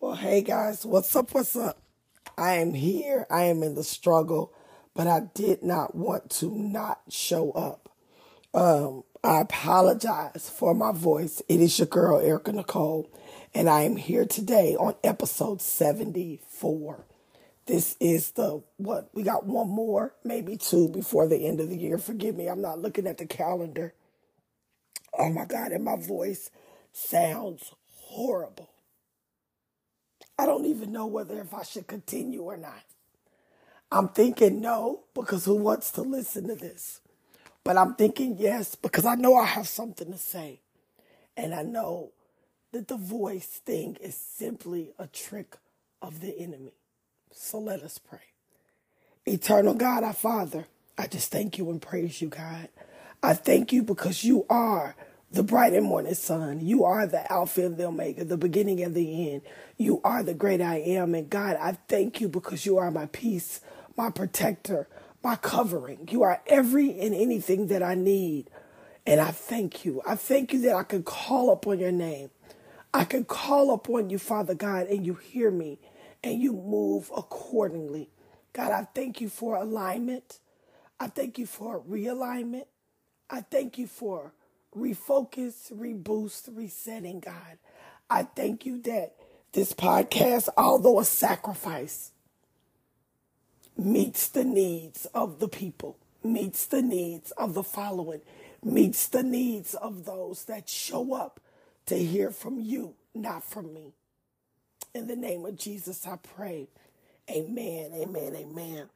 Well, hey guys, what's up? What's up? I am here. I am in the struggle, but I did not want to not show up. Um, I apologize for my voice. It is your girl, Erica Nicole, and I am here today on episode 74. This is the what we got one more, maybe two before the end of the year. Forgive me, I'm not looking at the calendar. Oh my God, and my voice sounds horrible. I don't even know whether if I should continue or not. I'm thinking no, because who wants to listen to this? But I'm thinking yes, because I know I have something to say. And I know that the voice thing is simply a trick of the enemy. So let us pray. Eternal God, our Father, I just thank you and praise you, God. I thank you because you are the bright and morning sun. You are the Alpha and the Omega, the beginning and the end. You are the great I am. And God, I thank you because you are my peace, my protector, my covering. You are every and anything that I need. And I thank you. I thank you that I can call upon your name. I can call upon you, Father God, and you hear me and you move accordingly. God, I thank you for alignment. I thank you for realignment. I thank you for refocus, reboost, resetting, God. I thank you that this podcast, although a sacrifice, meets the needs of the people, meets the needs of the following, meets the needs of those that show up to hear from you, not from me. In the name of Jesus, I pray. Amen, amen, amen.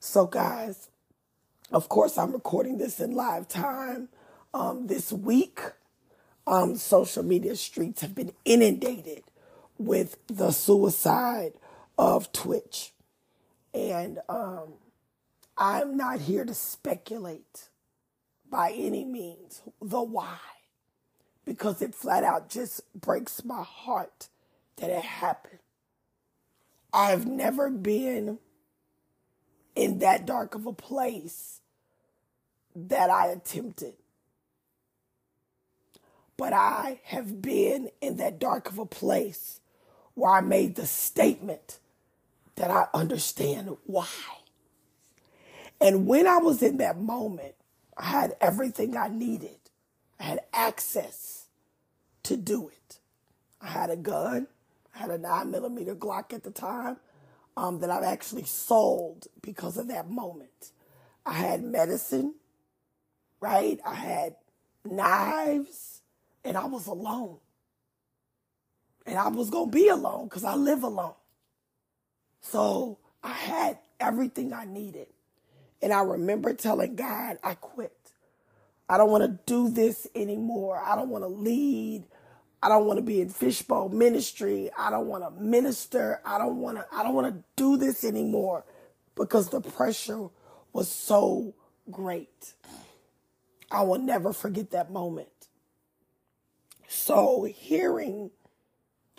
So, guys, of course, I'm recording this in live time um, this week, um, social media streets have been inundated with the suicide of Twitch. And um, I'm not here to speculate by any means the why, because it flat out just breaks my heart that it happened. I've never been in that dark of a place that I attempted. But I have been in that dark of a place where I made the statement that I understand why. And when I was in that moment, I had everything I needed. I had access to do it. I had a gun. I had a nine millimeter Glock at the time um, that I've actually sold because of that moment. I had medicine, right? I had knives and I was alone. And I was going to be alone because I live alone. So I had everything I needed. And I remember telling God, I quit. I don't want to do this anymore. I don't want to lead. I don't want to be in fishbowl ministry. I don't want to minister. I don't want to I don't want to do this anymore because the pressure was so great. I will never forget that moment. So hearing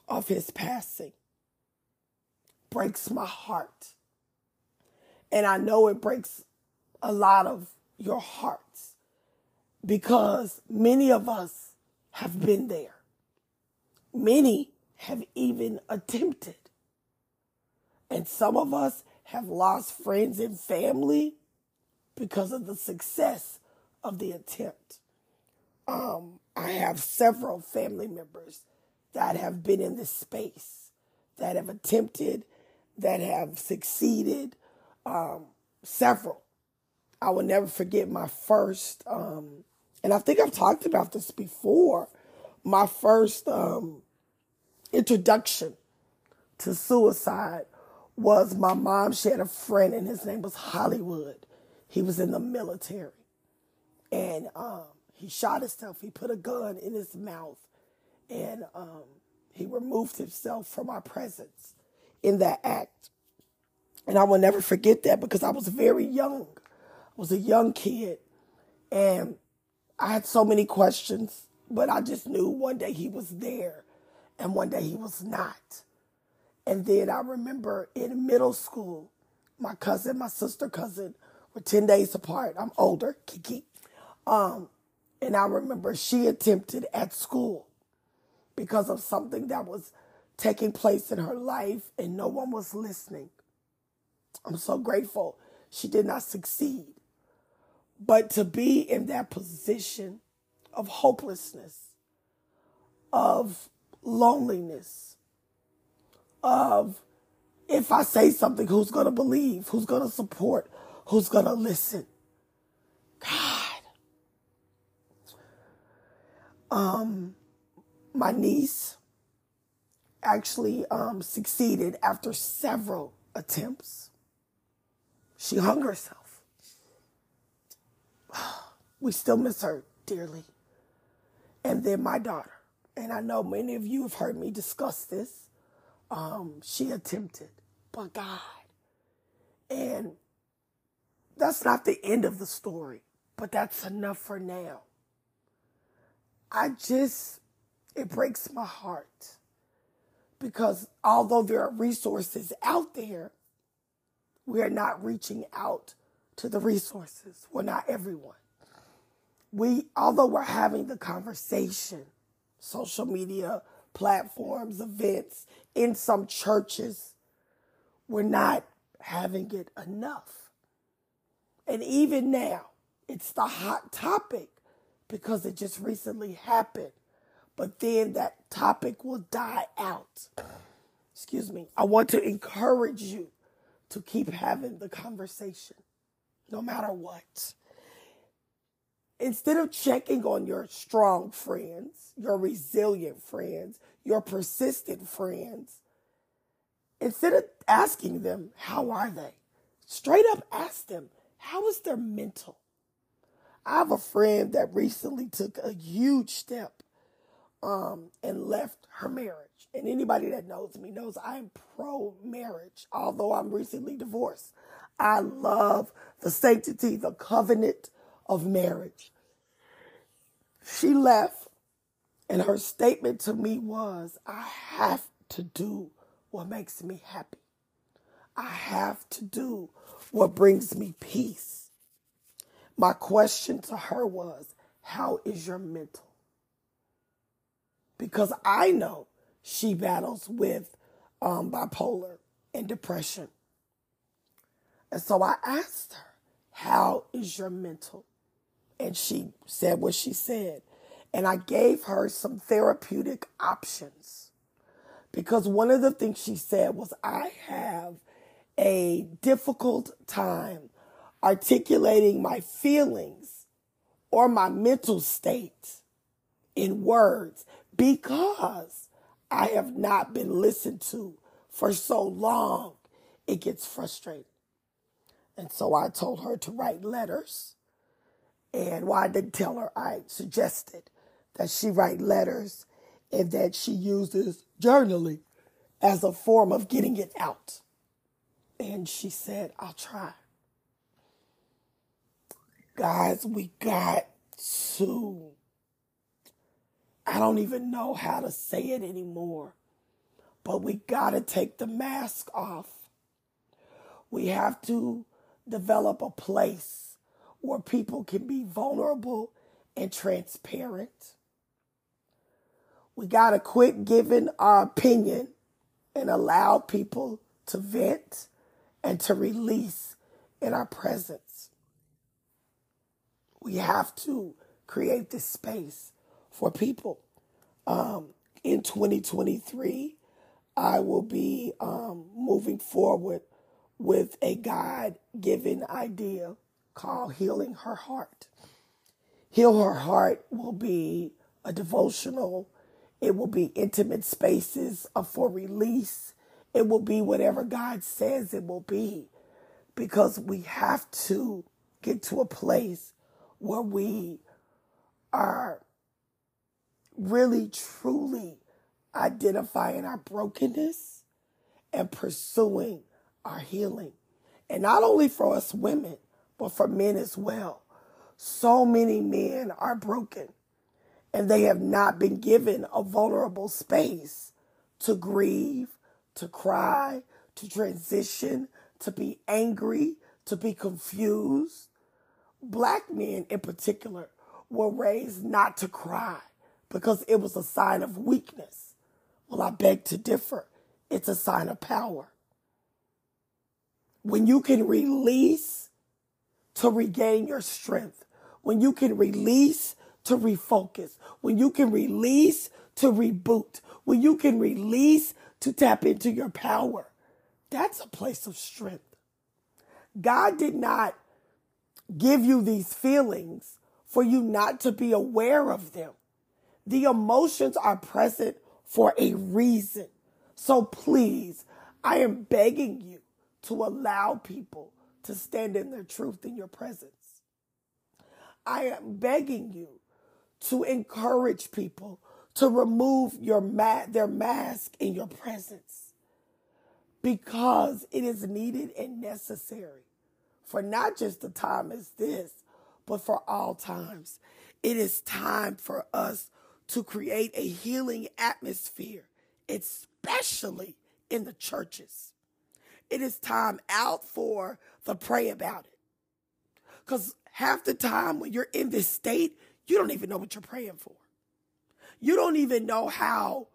of his passing breaks my heart. And I know it breaks a lot of your hearts because many of us have been there. Many have even attempted. And some of us have lost friends and family because of the success of the attempt. Um, I have several family members that have been in this space, that have attempted, that have succeeded. Um, several. I will never forget my first, um, and I think I've talked about this before. My first um, introduction to suicide was my mom. She had a friend, and his name was Hollywood. He was in the military, and um, he shot himself. He put a gun in his mouth and um, he removed himself from our presence in that act. And I will never forget that because I was very young. I was a young kid and I had so many questions, but I just knew one day he was there and one day he was not. And then I remember in middle school, my cousin, my sister cousin were 10 days apart. I'm older, Kiki. Um, and I remember she attempted at school because of something that was taking place in her life and no one was listening. I'm so grateful she did not succeed. But to be in that position of hopelessness, of loneliness, of if I say something, who's going to believe? Who's going to support? Who's going to listen? God. Um, my niece actually um, succeeded after several attempts. She hung herself. We still miss her dearly. And then my daughter, and I know many of you have heard me discuss this. Um, she attempted, but God. And that's not the end of the story, but that's enough for now. I just, it breaks my heart because although there are resources out there, we are not reaching out to the resources. We're not everyone. We, although we're having the conversation, social media platforms, events, in some churches, we're not having it enough. And even now, it's the hot topic because it just recently happened. But then that topic will die out. Excuse me. I want to encourage you to keep having the conversation no matter what. Instead of checking on your strong friends, your resilient friends, your persistent friends, instead of asking them, how are they? Straight up ask them, how is their mental? I have a friend that recently took a huge step um, and left her marriage. And anybody that knows me knows I'm pro marriage, although I'm recently divorced. I love the sanctity, the covenant of marriage. She left, and her statement to me was I have to do what makes me happy. I have to do what brings me peace. My question to her was, How is your mental? Because I know she battles with um, bipolar and depression. And so I asked her, How is your mental? And she said what she said. And I gave her some therapeutic options. Because one of the things she said was, I have a difficult time articulating my feelings or my mental state in words because I have not been listened to for so long, it gets frustrating. And so I told her to write letters. And why well, I didn't tell her, I suggested that she write letters and that she uses journaling as a form of getting it out. And she said, I'll try. Guys, we got to I don't even know how to say it anymore. But we got to take the mask off. We have to develop a place where people can be vulnerable and transparent. We got to quit giving our opinion and allow people to vent and to release in our presence. We have to create this space for people. Um, in 2023, I will be um, moving forward with a God given idea called Healing Her Heart. Heal Her Heart will be a devotional, it will be intimate spaces for release, it will be whatever God says it will be. Because we have to get to a place where we are really truly identifying our brokenness and pursuing our healing. And not only for us women, but for men as well. So many men are broken and they have not been given a vulnerable space to grieve, to cry, to transition, to be angry, to be confused. Black men in particular were raised not to cry because it was a sign of weakness. Well, I beg to differ. It's a sign of power. When you can release to regain your strength, when you can release to refocus, when you can release to reboot, when you can release to tap into your power, that's a place of strength. God did not give you these feelings for you not to be aware of them. The emotions are present for a reason. So please, I am begging you to allow people to stand in their truth in your presence. I am begging you to encourage people to remove your ma- their mask in your presence because it is needed and necessary for not just the time as this, but for all times. It is time for us to create a healing atmosphere, especially in the churches. It is time out for the pray about it. Because half the time when you're in this state, you don't even know what you're praying for. You don't even know how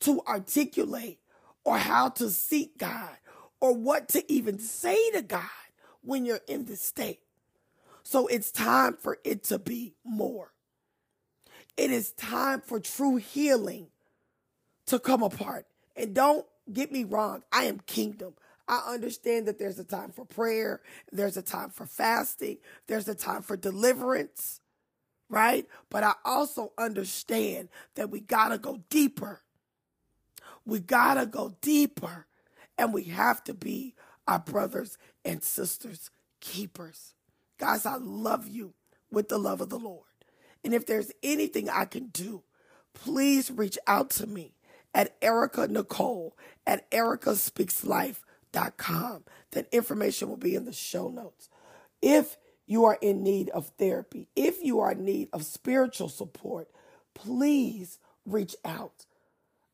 to articulate or how to seek God or what to even say to God when you're in this state. So it's time for it to be more. It is time for true healing to come apart. And don't get me wrong, I am kingdom. I understand that there's a time for prayer, there's a time for fasting, there's a time for deliverance, right? But I also understand that we gotta go deeper. We gotta go deeper, and we have to be our brothers and sisters' keepers. Guys, I love you with the love of the Lord. And if there's anything I can do, please reach out to me at Erica Nicole at ericaspeakslife.com. That information will be in the show notes. If you are in need of therapy, if you are in need of spiritual support, please reach out.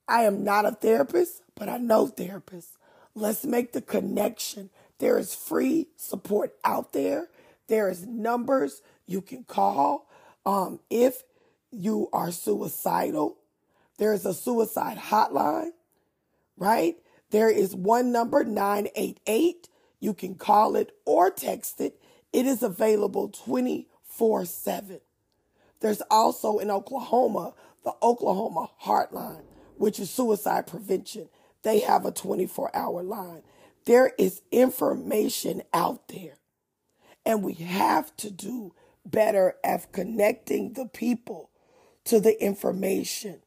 I am not a therapist, but I know therapists. Let's make the connection. There is free support out there. There is numbers you can call. Um, if you are suicidal, there is a suicide hotline, right? There is one number, 988. You can call it or text it. It is available 24 7. There's also in Oklahoma, the Oklahoma Heartline, which is suicide prevention. They have a 24 hour line. There is information out there. And we have to do better at connecting the people to the information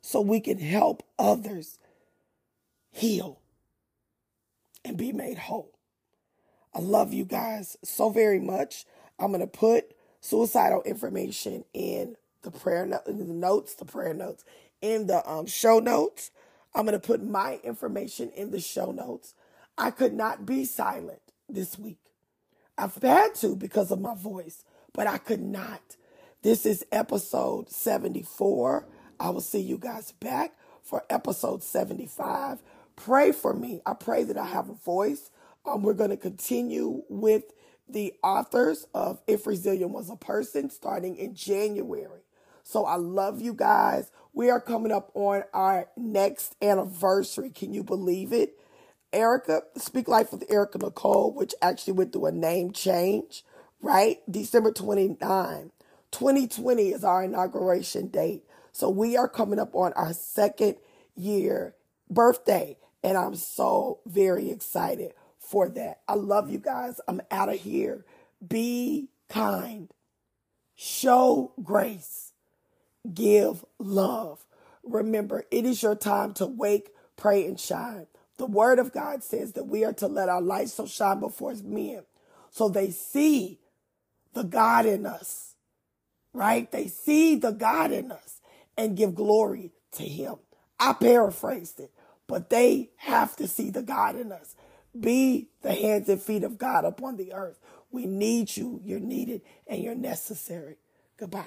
so we can help others heal and be made whole. I love you guys so very much. I'm going to put suicidal information in the prayer no- the notes, the prayer notes, in the um, show notes. I'm going to put my information in the show notes. I could not be silent this week. I've had to because of my voice, but I could not. This is episode 74. I will see you guys back for episode 75. Pray for me. I pray that I have a voice um, we're going to continue with the authors of If Resilient Was a Person starting in January. So I love you guys. We are coming up on our next anniversary. Can you believe it? Erica, Speak Life with Erica Nicole, which actually went through a name change, right? December 29. 2020 is our inauguration date. So we are coming up on our second year birthday. And I'm so very excited for that. I love you guys. I'm out of here. Be kind. Show grace. Give love. Remember, it is your time to wake, pray, and shine. The word of God says that we are to let our light so shine before men so they see the God in us, right? They see the God in us and give glory to him. I paraphrased it, but they have to see the God in us. Be the hands and feet of God upon the earth. We need you. You're needed and you're necessary. Goodbye.